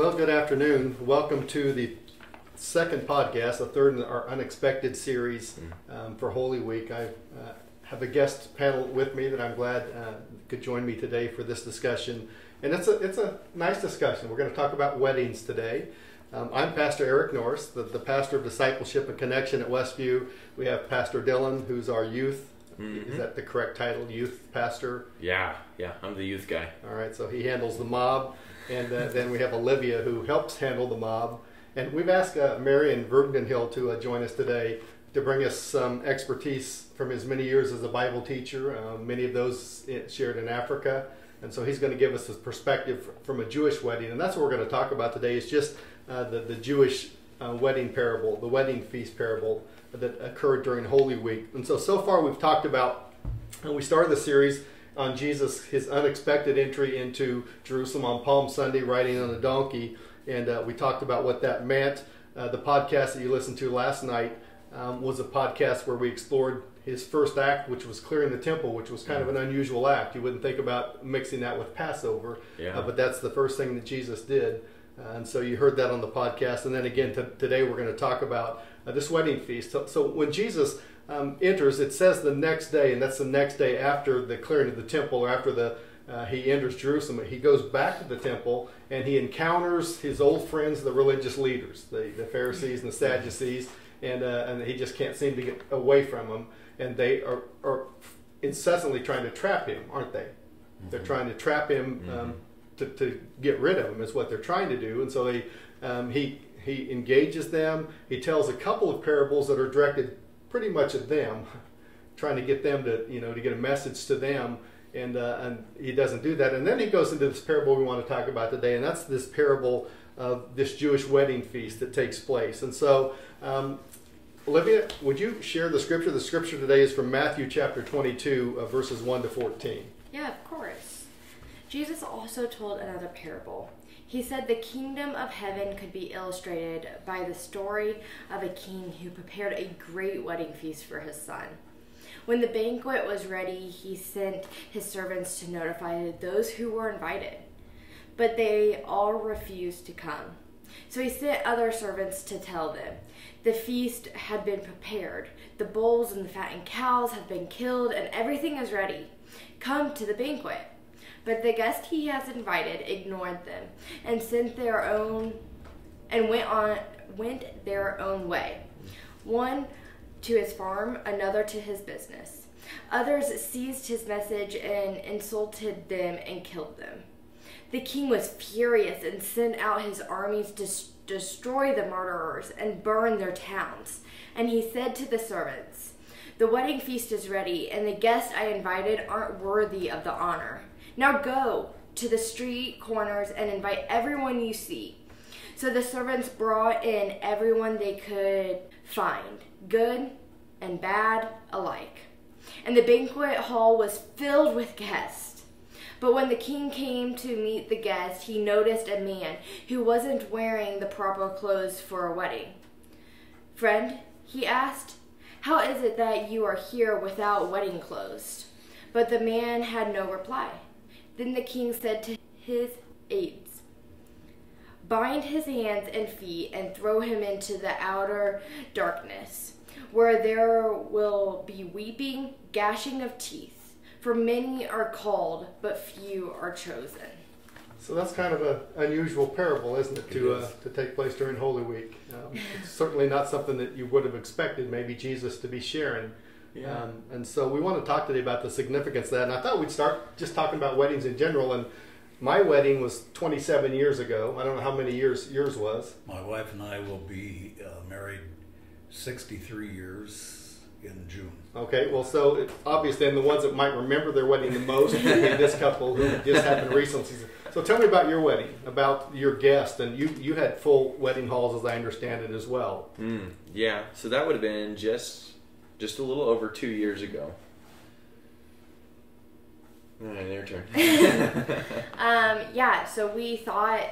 Well, good afternoon. Welcome to the second podcast, the third in our unexpected series um, for Holy Week. I uh, have a guest panel with me that I'm glad uh, could join me today for this discussion, and it's a it's a nice discussion. We're going to talk about weddings today. Um, I'm Pastor Eric Norris, the, the pastor of discipleship and connection at Westview. We have Pastor Dylan, who's our youth. Mhm. Is that the correct title? Youth pastor. Yeah, yeah, I'm the youth guy. All right, so he handles the mob, and uh, then we have Olivia who helps handle the mob. And we've asked uh, Marion Hill to uh, join us today to bring us some expertise from his many years as a Bible teacher, uh, many of those shared in Africa. And so he's going to give us his perspective from a Jewish wedding. And that's what we're going to talk about today is just uh, the, the Jewish uh, wedding parable, the wedding feast parable that occurred during Holy Week. And so, so far we've talked about, and we started the series on Jesus, his unexpected entry into Jerusalem on Palm Sunday, riding on a donkey. And uh, we talked about what that meant. Uh, the podcast that you listened to last night um, was a podcast where we explored his first act, which was clearing the temple, which was kind of an unusual act. You wouldn't think about mixing that with Passover, Yeah. uh, but that's the first thing that Jesus did. Uh, and so you heard that on the podcast. And then again, t- today we're going to talk about uh, this wedding feast. So, so when Jesus um, enters, it says the next day, and that's the next day after the clearing of the temple or after the uh, he enters Jerusalem. He goes back to the temple and he encounters his old friends, the religious leaders, the, the Pharisees and the Sadducees, and uh, and he just can't seem to get away from them. And they are, are incessantly trying to trap him, aren't they? They're trying to trap him um, to, to get rid of him is what they're trying to do. And so they um, he he engages them. He tells a couple of parables that are directed pretty much at them, trying to get them to you know to get a message to them. And uh, and he doesn't do that. And then he goes into this parable we want to talk about today, and that's this parable of this Jewish wedding feast that takes place. And so. Um, Olivia, would you share the scripture? The scripture today is from Matthew chapter 22, uh, verses 1 to 14. Yeah, of course. Jesus also told another parable. He said the kingdom of heaven could be illustrated by the story of a king who prepared a great wedding feast for his son. When the banquet was ready, he sent his servants to notify those who were invited, but they all refused to come. So he sent other servants to tell them the feast had been prepared, the bulls and the fattened cows have been killed, and everything is ready. Come to the banquet. But the guest he has invited ignored them and sent their own and went on went their own way. One to his farm, another to his business. Others seized his message and insulted them and killed them. The king was furious and sent out his armies to destroy the murderers and burn their towns. And he said to the servants, The wedding feast is ready, and the guests I invited aren't worthy of the honor. Now go to the street corners and invite everyone you see. So the servants brought in everyone they could find, good and bad alike. And the banquet hall was filled with guests. But when the king came to meet the guests, he noticed a man who wasn't wearing the proper clothes for a wedding. Friend, he asked, how is it that you are here without wedding clothes? But the man had no reply. Then the king said to his aides, Bind his hands and feet and throw him into the outer darkness, where there will be weeping, gashing of teeth. For many are called, but few are chosen. So that's kind of an unusual parable, isn't it, to, uh, to take place during Holy Week? Um, it's certainly not something that you would have expected maybe Jesus to be sharing. Yeah. Um, and so we want to talk today about the significance of that. And I thought we'd start just talking about weddings in general. And my wedding was 27 years ago. I don't know how many years yours was. My wife and I will be uh, married 63 years in June. Okay, well, so it, obviously, and the ones that might remember their wedding the most would be this couple who just happened recently. So tell me about your wedding, about your guest, and you you had full wedding halls, as I understand it, as well. Mm, yeah, so that would have been just just a little over two years ago. All right, their turn. Um, yeah, so we thought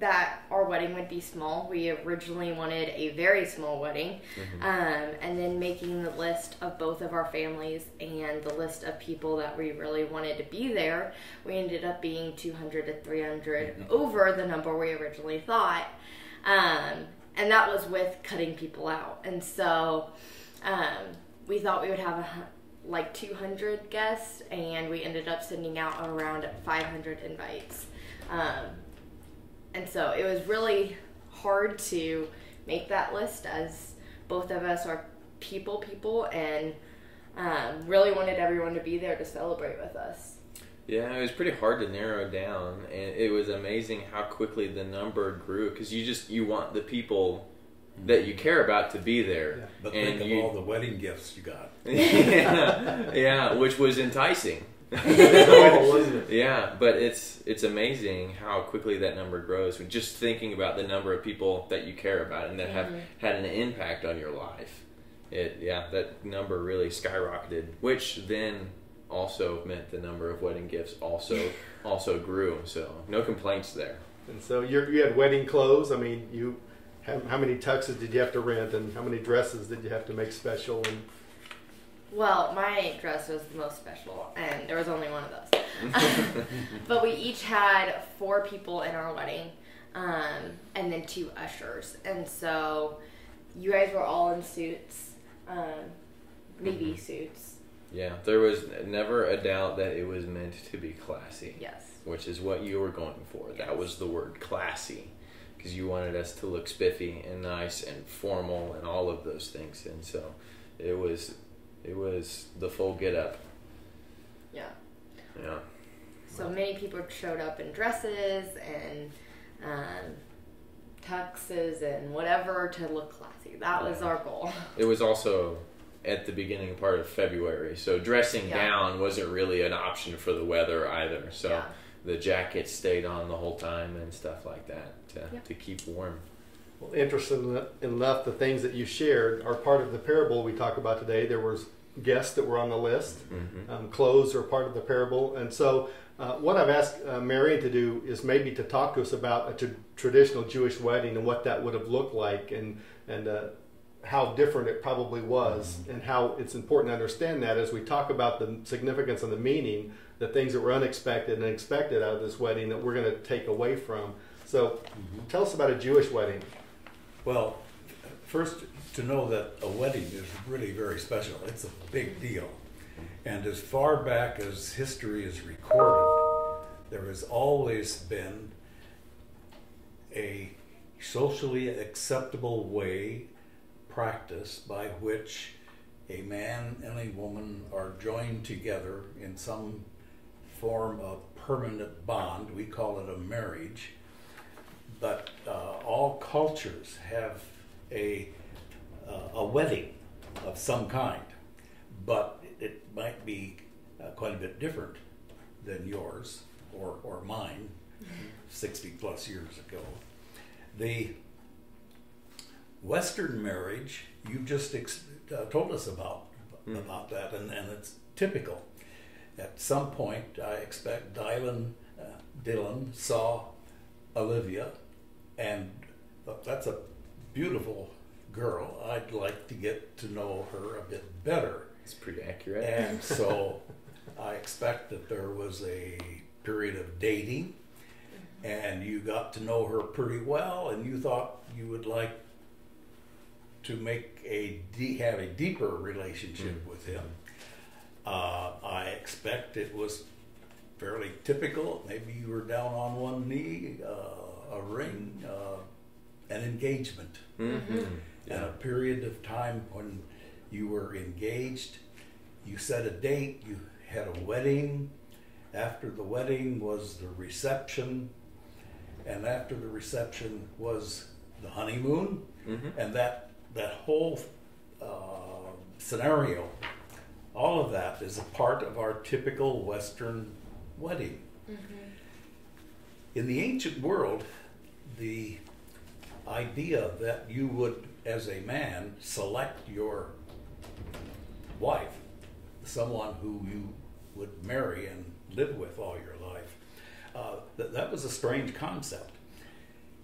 that our wedding would be small. We originally wanted a very small wedding. Um, and then making the list of both of our families and the list of people that we really wanted to be there, we ended up being 200 to 300 over the number we originally thought. Um, and that was with cutting people out. And so um, we thought we would have a, like 200 guests, and we ended up sending out around 500 invites. Um, and so it was really hard to make that list as both of us are people people and um, really wanted everyone to be there to celebrate with us. Yeah, it was pretty hard to narrow down, and it was amazing how quickly the number grew. Because you just you want the people Mm-hmm. that you care about to be there, Yeah, But and think of you, all the wedding gifts you got. yeah, yeah, which was enticing. Oh. Yeah, but it's it's amazing how quickly that number grows. Just thinking about the number of people that you care about and that have mm-hmm. had an impact on your life. It yeah, that number really skyrocketed, which then also meant the number of wedding gifts also also grew. So no complaints there. And so you you had wedding clothes. I mean, you how, how many tuxes did you have to rent, and how many dresses did you have to make special? And Well, my dress was the most special, and there was only one of those. but we each had four people in our wedding, um, and then two ushers. And so you guys were all in suits, um, navy suits. Yeah, there was never a doubt that it was meant to be classy. Yes. which is what you were going for. That was the word classy, because you wanted us to look spiffy and nice and formal and all of those things. And so it was, it was the full get up. Yeah. Yeah, So many people showed up in dresses and um, tuxes and whatever to look classy. That was our goal. it was also at the beginning part of February, so dressing Yeah. down wasn't really an option for the weather either. So Yeah. The jacket stayed on the whole time and stuff like that to, Yeah. to keep warm. well, interesting enough, the things that you shared are part of the parable we talk about today. There was guests that were on the list. hmm Um, clothes are part of the parable, and so uh, what I've asked uh, Marion to do is maybe to talk to us about a t- traditional Jewish wedding and what that would have looked like, and and uh, how different it probably was, and how it's important to understand that as we talk about the significance and the meaning, the things that were unexpected and expected out of this wedding that we're going to take away from. So, mm-hmm. tell us about a Jewish wedding. Well, first to know that a wedding is really very special. It's a big deal. And as far back as history is recorded, there has always been a socially acceptable way practice by which a man and a woman are joined together in some form of permanent bond. We call it a marriage but uh, all cultures have a uh, a wedding of some kind, but it might be uh, quite a bit different than yours or or mine, sixty plus years ago. The Western marriage you just ex- uh, told us about about that, and, and it's typical. At some point, I expect Dylan uh, Dylan saw Olivia, and thought, that's a beautiful girl. I'd like to get to know her a bit better. It's pretty accurate. And so I expect that there was a period of dating, and you got to know her pretty well, and you thought you would like to make a de- have a deeper relationship with him. Uh, I expect it was fairly typical. Maybe you were down on one knee, uh, a ring, uh, an engagement, Mm-hmm. and a period of time when you were engaged. You set a date. You had a wedding. After the wedding was the reception, and after the reception was the honeymoon, Mhm. and that that whole uh, scenario, all of that is a part of our typical Western wedding. In the ancient world, the idea that you would, as a man, select your wife, someone who you would marry and live with all your life, uh, that, that was a strange concept.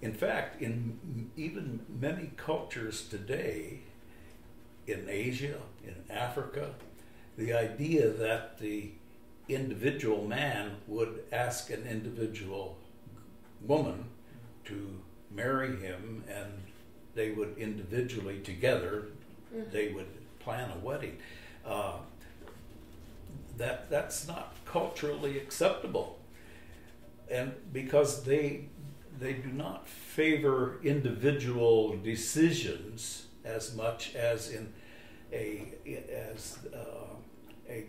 in fact, in even many cultures today, in Asia, in Africa, the idea that the individual man would ask an individual woman to marry him and they would individually together mm-hmm. they would plan a wedding uh, that that's not culturally acceptable and because they they do not favor individual decisions as much as in a as uh, a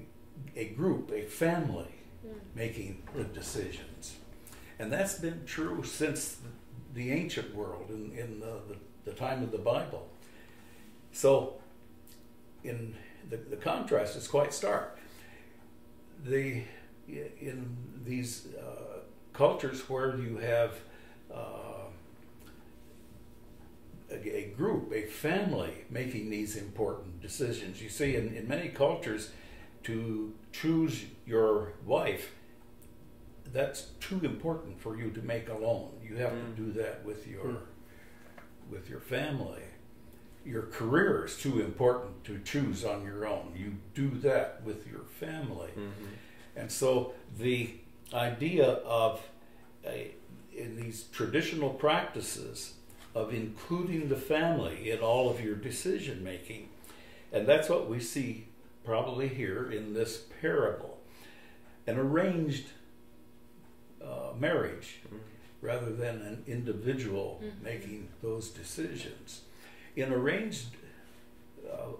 a group, a family, mm. making the decisions, and that's been true since the ancient world in in the, the, the time of the Bible. So, in the, the contrast is quite stark. The in these uh, cultures where you have uh, a, a, group, a family making these important decisions. You see, in, in many cultures, to choose your wife, that's too important for you to make alone. You have mm. to do that with your mm. with your family. Your career is too important to choose on your own. You do that with your family. Mm-hmm. And so the idea of a, in these traditional practices of including the family in all of your decision making, and that's what we see probably here in this parable. An arranged uh, marriage mm-hmm. rather than an individual mm-hmm. making those decisions. In arranged uh,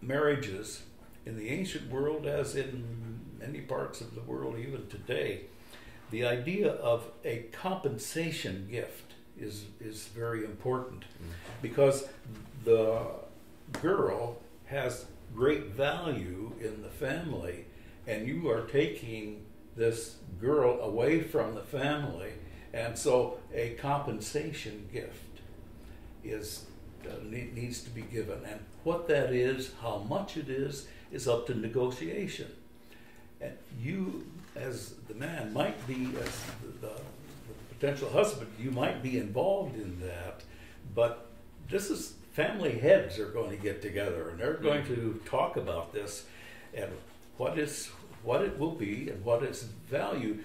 marriages in the ancient world, as in many parts of the world even today, the idea of a compensation gift is, is very important mm-hmm. because the girl has great value in the family, and you are taking this girl away from the family, and so a compensation gift is uh, needs to be given, and what that is, how much it is, is up to negotiation. And you, as the man, might be as the, the potential husband, you might be involved in that, but this is family heads are going to get together and they're going mm-hmm. to talk about this and what is what it will be and what its value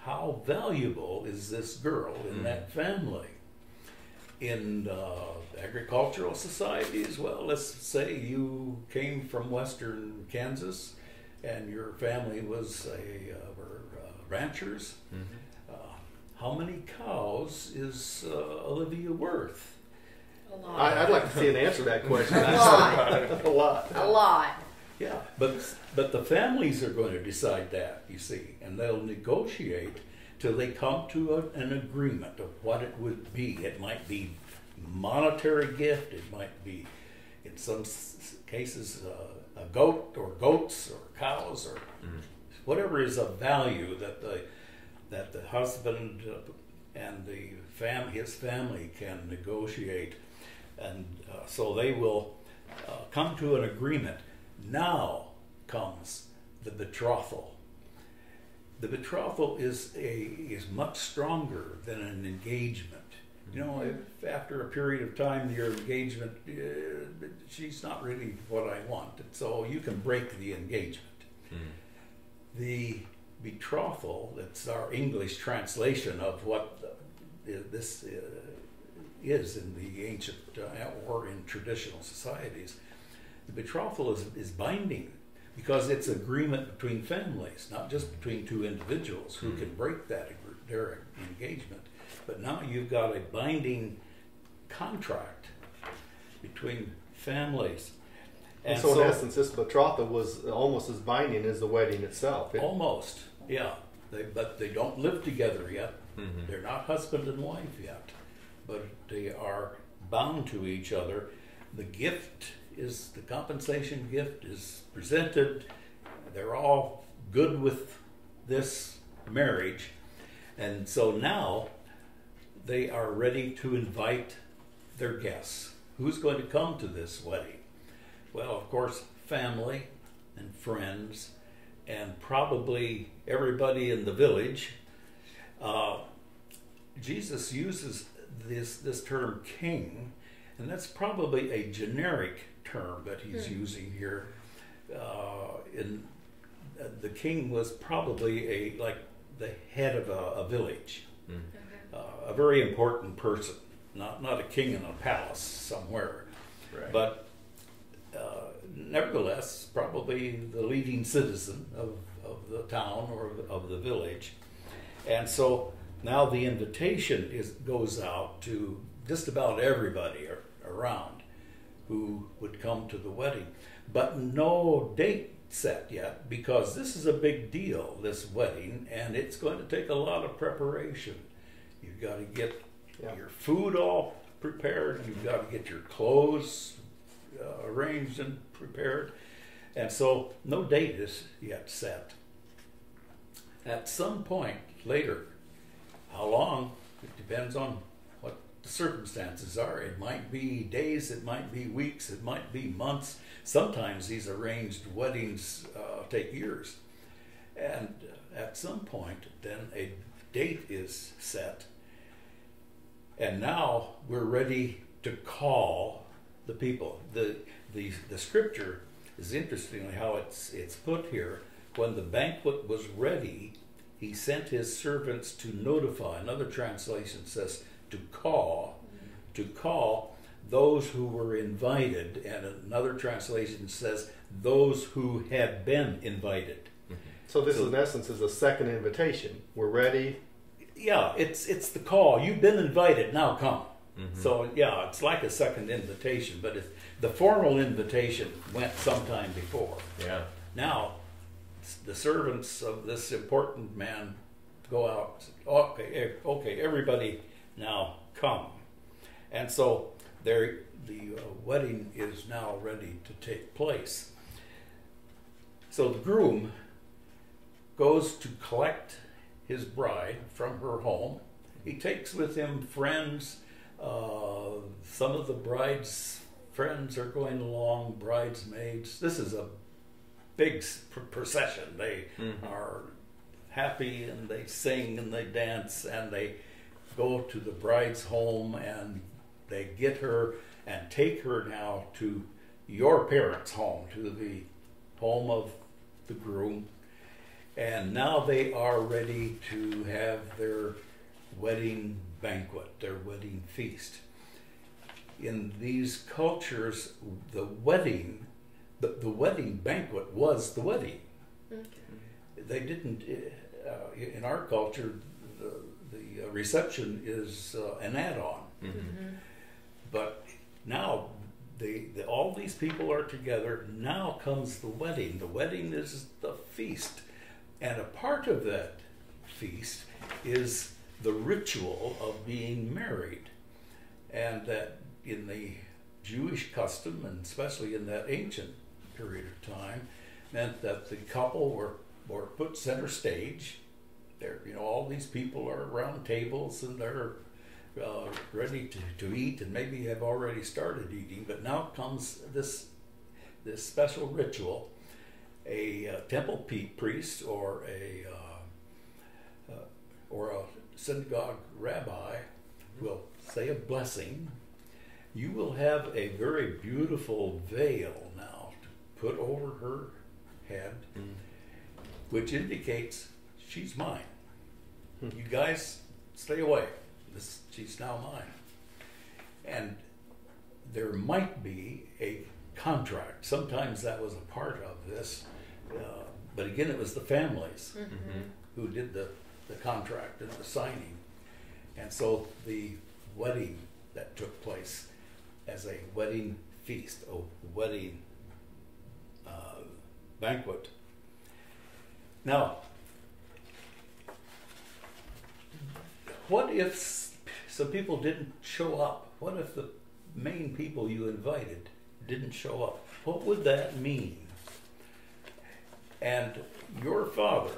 how valuable is this girl in mm. that family in uh, agricultural societies well let's say you came from western kansas and your family was a uh, were, uh, ranchers mm-hmm. Uh, how many cows is uh, olivia worth I, would like to see an answer to that question. a lot. a lot. A lot. Yeah, but but the families are going to decide that, you see, and they'll negotiate till they come to a, an agreement of what it would be. It might be monetary gift. It might be, in some cases, uh, a goat or goats or cows or mm. whatever is of value that the that the husband and the fam his family can negotiate and uh, so they will uh, come to an agreement. Now comes the betrothal. The betrothal is a is much stronger than an engagement. You know, if after a period of time your engagement, uh, she's not really what I want, so you can break the engagement. Mm. The betrothal, that's our English translation of what this uh, is in the ancient uh, or in traditional societies. The betrothal is, is binding because it's agreement between families, not just between two individuals who mm can break that their engagement. But now you've got a binding contract between families. And so, so, in essence, this betrothal was almost as binding as the wedding itself. It, almost, yeah. They, but they don't live together yet. Mm-hmm. They're not husband and wife yet but they are bound to each other. The gift is the compensation gift is presented. They're all good with this marriage. And so now they are ready to invite their guests. Who's going to come to this wedding? Well, of course, family and friends, and probably everybody in the village. Uh, Jesus uses this this term king, and that's probably a generic term that he's Hmm. using here. Uh, in uh, the king was probably a like the head of a, a village, Mm. uh, a very important person, not not a king in a palace somewhere, Right. but uh, nevertheless, probably the leading citizen of, of the town or of the village. And so now the invitation is goes out to just about everybody ar- around who would come to the wedding, but no date set yet because this is a big deal, this wedding, and it's going to take a lot of preparation. You've got to get Yeah. your food all prepared. You've got to get your clothes uh, arranged and prepared. And so no date is yet set. At some point later, how long, it depends on what the circumstances are. It might be days, it might be weeks, it might be months. Sometimes these arranged weddings uh, take years. And at some point, then a date is set. And now we're ready to call the people. The, the, the scripture is interestingly how it's, it's put here. When the banquet was ready, he sent his servants to notify. Another translation says to call, to call those who were invited. And another translation says those who had been invited. Mm-hmm. So this, in essence, is a second invitation. We're ready. yeah, it's it's the call. You've been invited. Now come. Mm-hmm. So yeah, it's like a second invitation, but the formal invitation went sometime before. yeah. Now, the servants of this important man go out. Okay, eh, okay, everybody, now come. And so there, the uh, wedding is now ready to take place. So the groom goes to collect his bride from her home. He takes with him friends. Uh, some of the bride's friends are going along, bridesmaids. This is a big pr- procession. They Mhm. are happy and they sing and they dance and they go to the bride's home and they get her and take her now to your parents' home, to the home of the groom. And now they are ready to have their wedding banquet, their wedding feast. In these cultures, the wedding, the, the wedding banquet was the wedding. They didn't, uh, in our culture, the, the reception is uh, an add on. Mhm. But now they, the, all these people are together. Now comes the wedding. The wedding is the feast. And a part of that feast is the ritual of being married. And that in the Jewish custom, and especially in that ancient period of time, meant that the couple were, were put center stage. There, you know, all these people are around tables and they're uh, ready to, to eat and maybe have already started eating. But now comes this this special ritual. A uh, temple priest or a uh, uh, or a synagogue rabbi will say a blessing. You will have a very beautiful veil now put over her head, Mm. which indicates she's mine. Hmm. You guys stay away. This, she's now mine. And there might be a contract. Sometimes that was a part of this. Uh, but again, it was the families Mhm. who did the, the contract and the signing. And so the wedding that took place as a wedding feast, a wedding banquet. Now, what if some people didn't show up? What if the main people you invited didn't show up? What would that mean? And your father,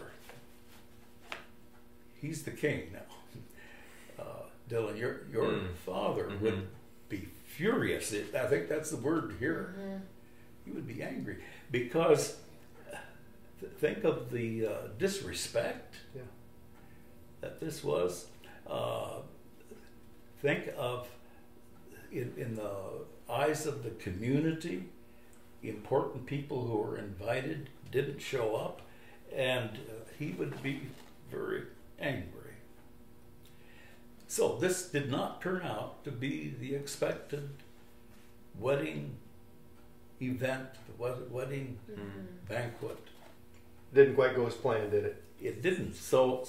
he's the king now. Uh, Dylan, your your Mm. father Mhm. would be furious. I think that's the word here. He would be angry because th- think of the uh, disrespect Yeah. that this was. Uh, think of in, in the eyes of the community, important people who were invited didn't show up, and uh, he would be very angry. So this did not turn out to be the expected wedding event, the wed- wedding banquet. Didn't quite go as planned, did it? It didn't. So,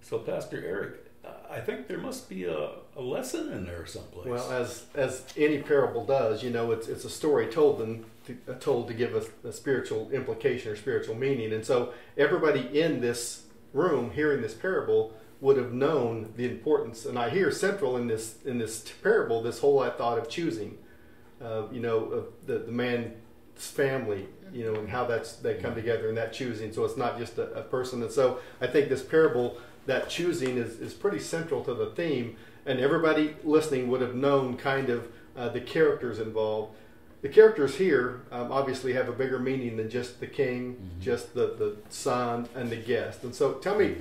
so Pastor Eric, I think there must be a, a lesson in there someplace. Well, as as any parable does, you know, it's it's a story told and to, uh, told to give us a spiritual implication or spiritual meaning. And so everybody in this room hearing this parable would have known the importance. And I hear central in this in this parable this whole thought of choosing. Uh, you know, the the man's family, you know, and how that's they come together and that choosing. So it's not just a, a person. And so I think this parable, that choosing is, is pretty central to the theme. And everybody listening would have known kind of uh, the characters involved. The characters here um, obviously have a bigger meaning than just the king, just the, the son, and the guest. And so tell me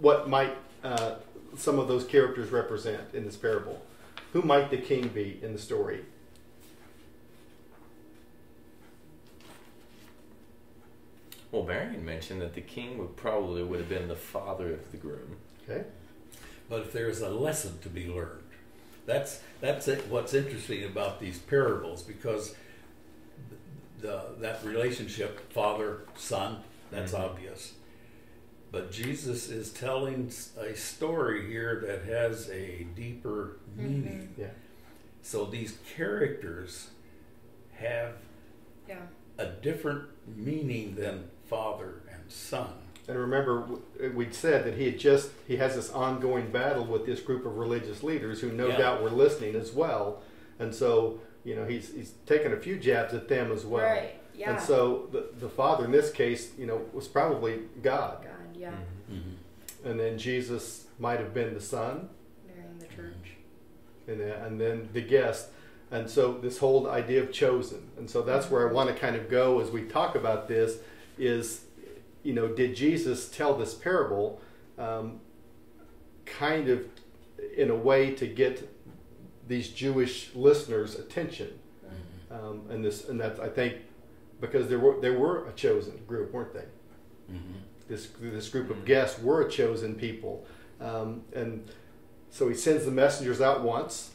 what might uh, some of those characters represent in this parable. Who might the king be in the story? Well, Marion mentioned that the king would probably would have been the father of the groom. Okay. but if there is a lesson to be learned, that's that's it, what's interesting about these parables because the that relationship father son that's Mhm. obvious, but Jesus is telling a story here that has a deeper meaning. Yeah. So these characters have Yeah. a different meaning than father and son. And remember, we'd said that he had just he has this ongoing battle with this group of religious leaders who no Yeah. doubt were listening as well, and so you know he's he's taken a few jabs at them as well. Right. Yeah. And so the the father in this case, you know, was probably God, God, yeah. Mm-hmm, mm-hmm. and then Jesus might have been the son, Marrying the church. Mm-hmm. and then, and then the guest. And so this whole idea of chosen, and so that's where I want to kind of go as we talk about this is, you know, did Jesus tell this parable, um, kind of in a way to get these Jewish listeners' attention, um, and this and that's I think because there were there were a chosen group, weren't they? this this group of guests were a chosen people, um, and so he sends the messengers out once.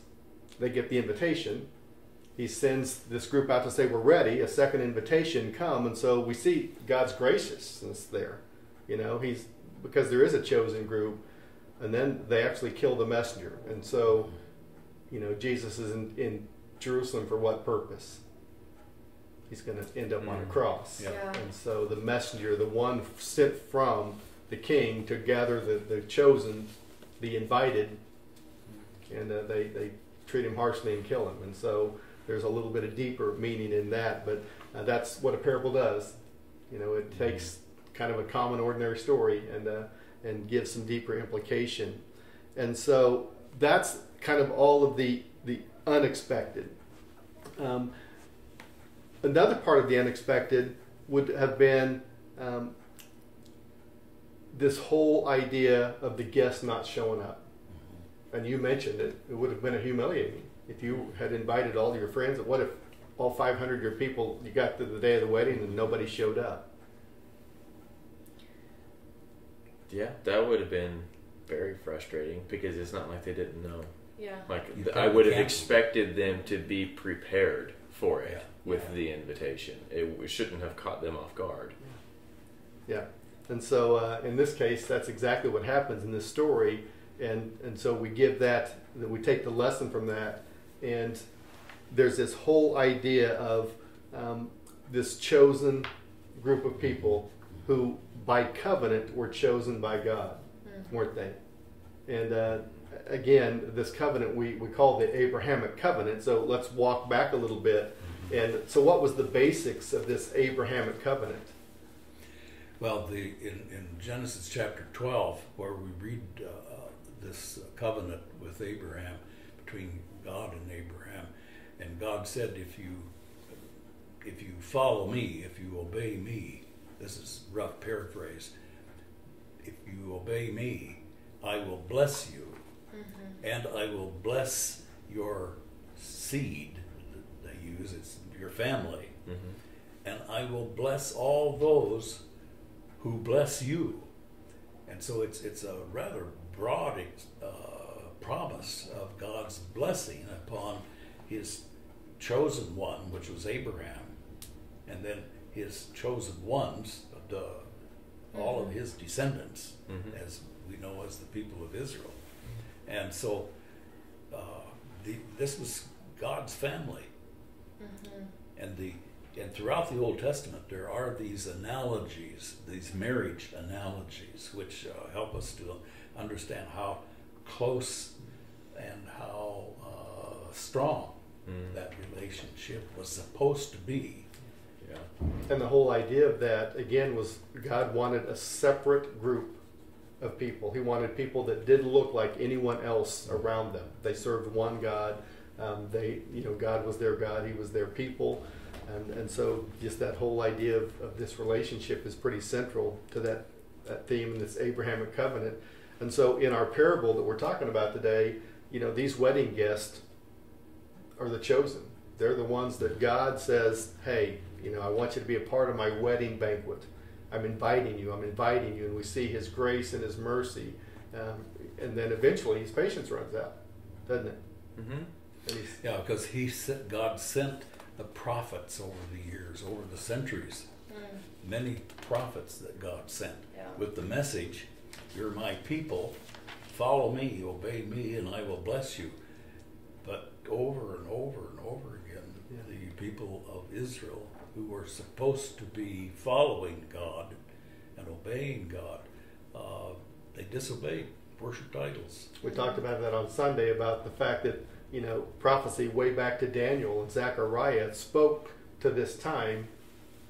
They get the invitation. He sends this group out to say we're ready. A second invitation come, and so we see God's graciousness there. You know, he's because there is a chosen group, and then they actually kill the messenger, and so you know Jesus is in, in Jerusalem for what purpose? He's going to end up on a Mm. cross. Yeah. Yeah. And so the messenger, the one sent from the king to gather the, the chosen, the invited, and uh, they, they treat him harshly and kill him. And so there's a little bit of deeper meaning in that, but uh, that's what a parable does. You know, it takes kind of a common, ordinary story and, uh, and gives some deeper implication. And so that's kind of all of the, the unexpected. Um, another part of the unexpected would have been um, this whole idea of the guest not showing up. And you mentioned it, it would have been a humiliating if you had invited all your friends. What if all 500 of your people, you got to the day of the wedding and nobody showed up? Yeah, that would have been very frustrating because it's not like they didn't know. Yeah. Like th- I would have cancel. expected them to be prepared for it Yeah. with Yeah. the invitation. It w- shouldn't have caught them off guard. Yeah. And so uh, in this case, that's exactly what happens in this story. And, and so we give that, that we take the lesson from that. And there's this whole idea of um, this chosen group of people who, by covenant, were chosen by God, weren't they? And uh, again, this covenant we, we call the Abrahamic covenant. So let's walk back a little bit. And so, what was the basics of this Abrahamic covenant? Well, the in, in Genesis chapter 12, where we read uh, this covenant with Abraham, between God and Abraham, and God said, if you if you follow me, if you obey me, this is rough paraphrase. If you obey me, I will bless you, and I will bless your seed. They use it's your family, Mm-hmm. and I will bless all those who bless you. And so it's it's a rather broad uh, promise of God's blessing upon His chosen one, which was Abraham, and then His chosen ones, the, all of His descendants, Mhm. as we know as the people of Israel. And so uh, the, this was God's family and the and throughout the Old Testament there are these analogies, these marriage analogies, which uh, help us to understand how close and how uh, strong Mm. that relationship was supposed to be. Yeah. And the whole idea of that, again, was God wanted a separate group of people. He wanted people that didn't look like anyone else around them. They served one God. Um, they, you know, God was their God. He was their people. And, and so just that whole idea of, of this relationship is pretty central to that, that theme in this Abrahamic covenant. And so in our parable that we're talking about today, you know, these wedding guests are the chosen. They're the ones that God says, hey, you know, I want you to be a part of my wedding banquet. I'm inviting you. I'm inviting you. And we see his grace and his mercy. Um, and then eventually his patience runs out, doesn't it? Mm-hmm. Yeah, because he sent, God sent the prophets over the years, over the centuries, many prophets that God sent Yeah. with the message, "You're my people, follow me, obey me, and I will bless you." But over and over and over again, Yeah. the people of Israel who were supposed to be following God and obeying God, uh, they disobeyed, worshipped idols. we talked about that on Sunday about the fact that, you know, prophecy way back to Daniel and Zechariah spoke to this time,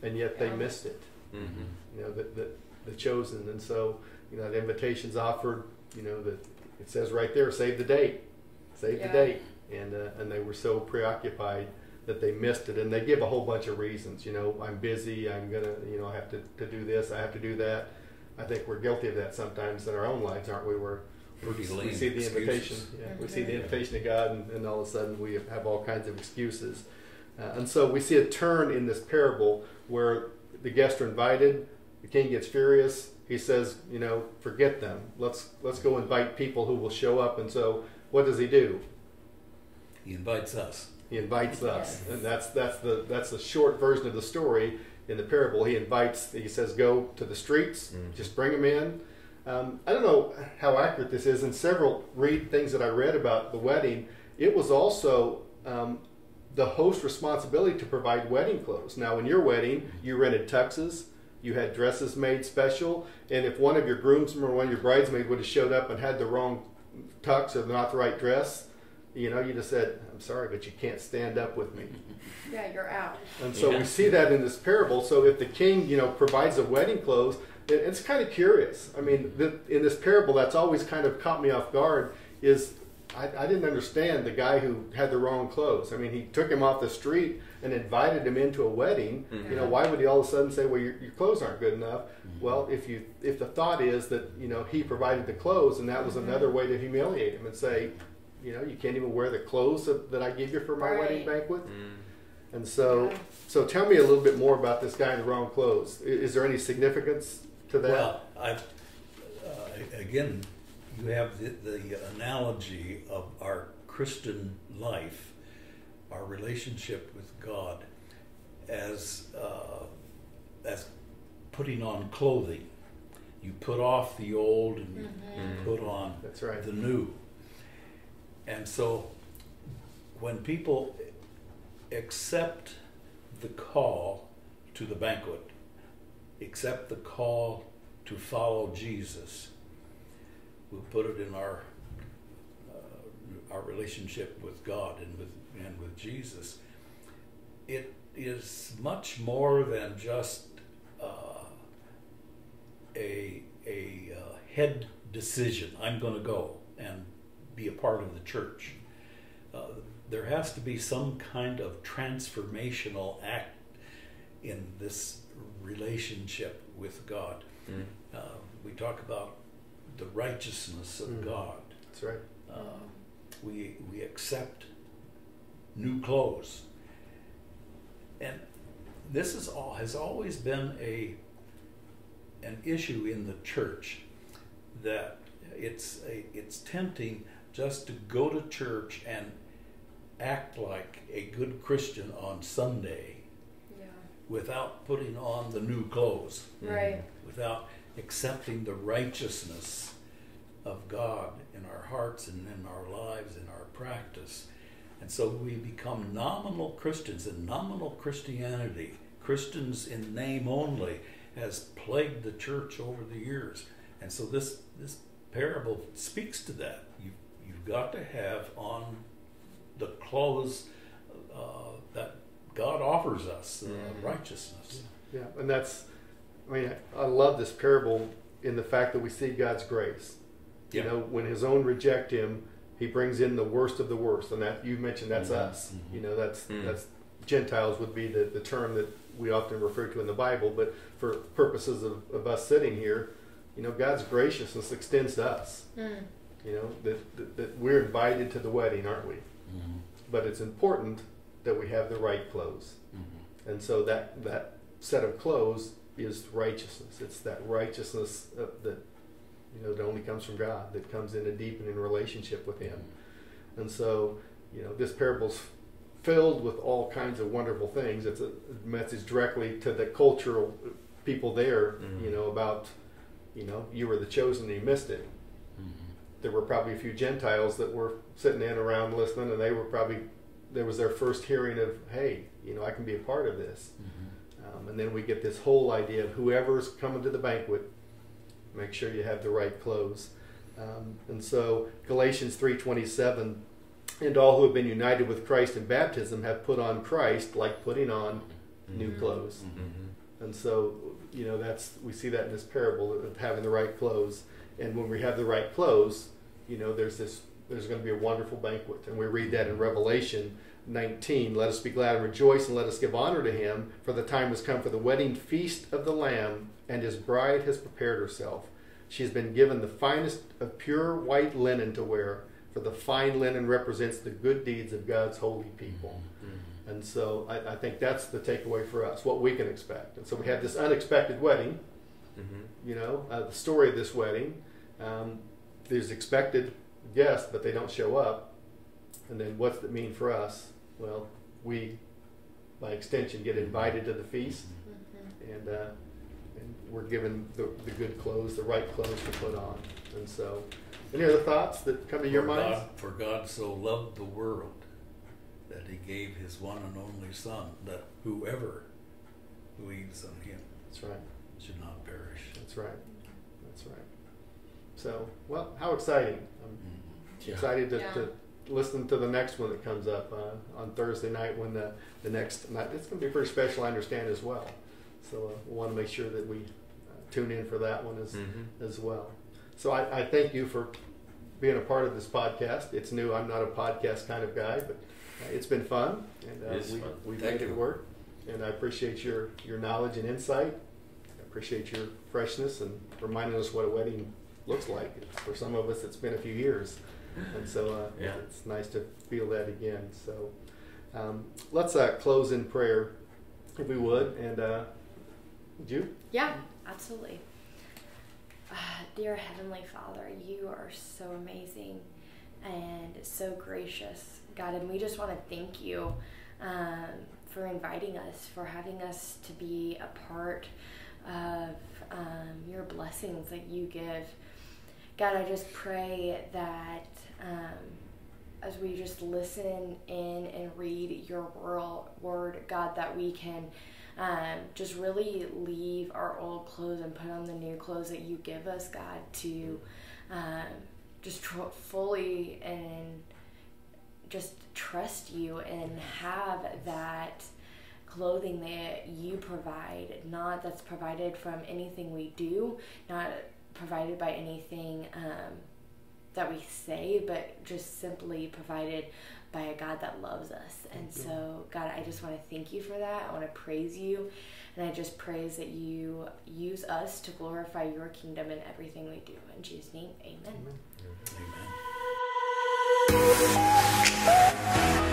and yet they missed it. Mm-hmm. you know, the, the, the chosen. And so, you know, the invitation's offered, you know, that it says right there, save the date, save Yeah. the date. And, uh, and they were so preoccupied that they missed it. And they give a whole bunch of reasons, you know, I'm busy, I'm going to, you know, I have to, to do this, I have to do that. I think we're guilty of that sometimes in our own lives, aren't we? We're, we're Pretty we see the excuses. invitation, yeah, we see the invitation of God, and, and all of a sudden we have all kinds of excuses. Uh, and so we see a turn in this parable where the guests are invited, the king gets furious. He says, you know, forget them. Let's let's go invite people who will show up. And so, what does he do? He invites us. He invites us, Yes. and that's that's the that's the short version of the story in the parable. He invites. He says, go to the streets, Mhm. just bring them in. Um, I don't know how accurate this is. In several read things that I read about the wedding, it was also um, the host responsibility to provide wedding clothes. Now, in your wedding, you rented tuxes, you had dresses made special, and if one of your groomsmen or one of your bridesmaids would have showed up and had the wrong tux or not the right dress, you know, you just said, "I'm sorry, but you can't stand up with me." Yeah, you're out. And so Yeah. we see that in this parable. So if the king, you know, provides the wedding clothes, it, it's kind of curious. I mean, the, in this parable, that's always kind of caught me off guard. Is I, I didn't understand the guy who had the wrong clothes. I mean, he took him off the street and invited him into a wedding. You know, Mhm. why would he all of a sudden say, "Well, your, your clothes aren't good enough"? Well, if you if the thought is that you know he provided the clothes, and that was another way to humiliate him and say, you know, you can't even wear the clothes that, that I give you for my wedding banquet. Mm. And so, Yeah. so tell me a little bit more about this guy in the wrong clothes. I- Is there any significance to that? Well, I, uh, again, you have the, the analogy of our Christian life, our relationship with God, as uh, as putting on clothing. You put off the old and you Mhm. put on That's right. the new. And so, when people accept the call to the banquet, accept the call to follow Jesus, we'll put it in our our relationship with God and with and with Jesus. It is much more than just uh, a a uh, head decision. I'm going to go and be a part of the church. Uh, there has to be some kind of transformational act in this relationship with God. Mm. Uh, we talk about the righteousness of Mhm. God. That's right. Uh, we we accept new clothes, and this is all has always been a an issue in the church that it's a, it's tempting just to go to church and act like a good Christian on Sunday Yeah. without putting on the new clothes, Right. without accepting the righteousness of God in our hearts and in our lives, in our practice. And so we become nominal Christians, and nominal Christianity, Christians in name only, has plagued the church over the years. And so this this parable speaks to that. You you've got to have on the clothes uh, that God offers us, uh, Mhm. righteousness. Yeah, and that's, I mean, I love this parable in the fact that we see God's grace. You Yeah. know, when His own reject Him, He brings in the worst of the worst, and that you mentioned that's Mhm, us. mhm. You know, that's Mm. that's Gentiles would be the, the term that we often refer to in the Bible, but for purposes of, of us sitting here, you know, God's graciousness extends to us. Mm. You know, that, that, that we're invited to the wedding, aren't we? Mhm, But it's important that we have the right clothes. mhm. And so that that set of clothes is righteousness. It's that righteousness uh, that you know that only comes from God, that comes in a deepening relationship with Him. And so you know this parable's filled with all kinds of wonderful things. It's a message directly to the cultural people there. Mhm. You know about you know you were the chosen, and you missed it. Mhm. There were probably a few Gentiles that were sitting in around listening, and they were probably there was their first hearing of, hey, you know, I can be a part of this. Mhm. Um, and then we get this whole idea of whoever's coming to the banquet, make sure you have the right clothes. Um, and so Galatians 3:27, and all who have been united with Christ in baptism have put on Christ like putting on new Mhm. clothes. Mhm. And so, you know, that's we see that in this parable of having the right clothes. And when we have the right clothes, you know, there's this there's going to be a wonderful banquet. And we read that in Revelation 19. Let us be glad and rejoice, and let us give honor to him, for the time has come for the wedding feast of the Lamb, and his bride has prepared herself. She has been given the finest of pure white linen to wear, for the fine linen represents the good deeds of God's holy people. Mhm. And so I, I think that's the takeaway for us, what we can expect. And so we have this unexpected wedding, Mhm. you know, uh, the story of this wedding. Um, there's expected guests, but they don't show up. And then what's it mean for us? Well, we, by extension, get invited to the feast, Mhm. and, uh, and we're given the, the good clothes, the right clothes to put on. And so, any other thoughts that come to your for minds? God, for God so loved the world that he gave his one and only Son, that whoever believes on him That's right. should not perish. That's right. That's right. So, well, how exciting! I'm Mhm. excited to, Yeah. to listen to the next one that comes up uh, on Thursday night when the, the next night. It's going to be pretty special, I understand, as well. So uh, we want to make sure that we uh, tune in for that one as, Mhm. as well. So I, I thank you for being a part of this podcast. It's new. I'm not a podcast kind of guy, but uh, it's been fun. And uh, It we, fun. we Thank make it you. work. And I appreciate your, your knowledge and insight. I appreciate your freshness and reminding us what a wedding looks like. For some of us, it's been a few years. And so uh, Yeah. it's nice to feel that again. So um, let's uh, close in prayer, if we would. And uh, would you? Yeah, absolutely. Ah, dear Heavenly Father, you are so amazing and so gracious, God, and we just want to thank you um, for inviting us, for having us to be a part of um, your blessings that you give. God, I just pray that um, as we just listen in and read your world, word, God, that we can um, just really leave our old clothes and put on the new clothes that you give us, God, to um, just tr- fully and just trust you and have that clothing that you provide, not that's provided from anything we do, not provided by anything um, that we say, but just simply provided by a God that loves us. And you. so, God, I just want to thank you for that. I want to praise you. And I just praise that you use us to glorify your kingdom in everything we do. In Jesus' name, amen. Amen. Amen. Thank you.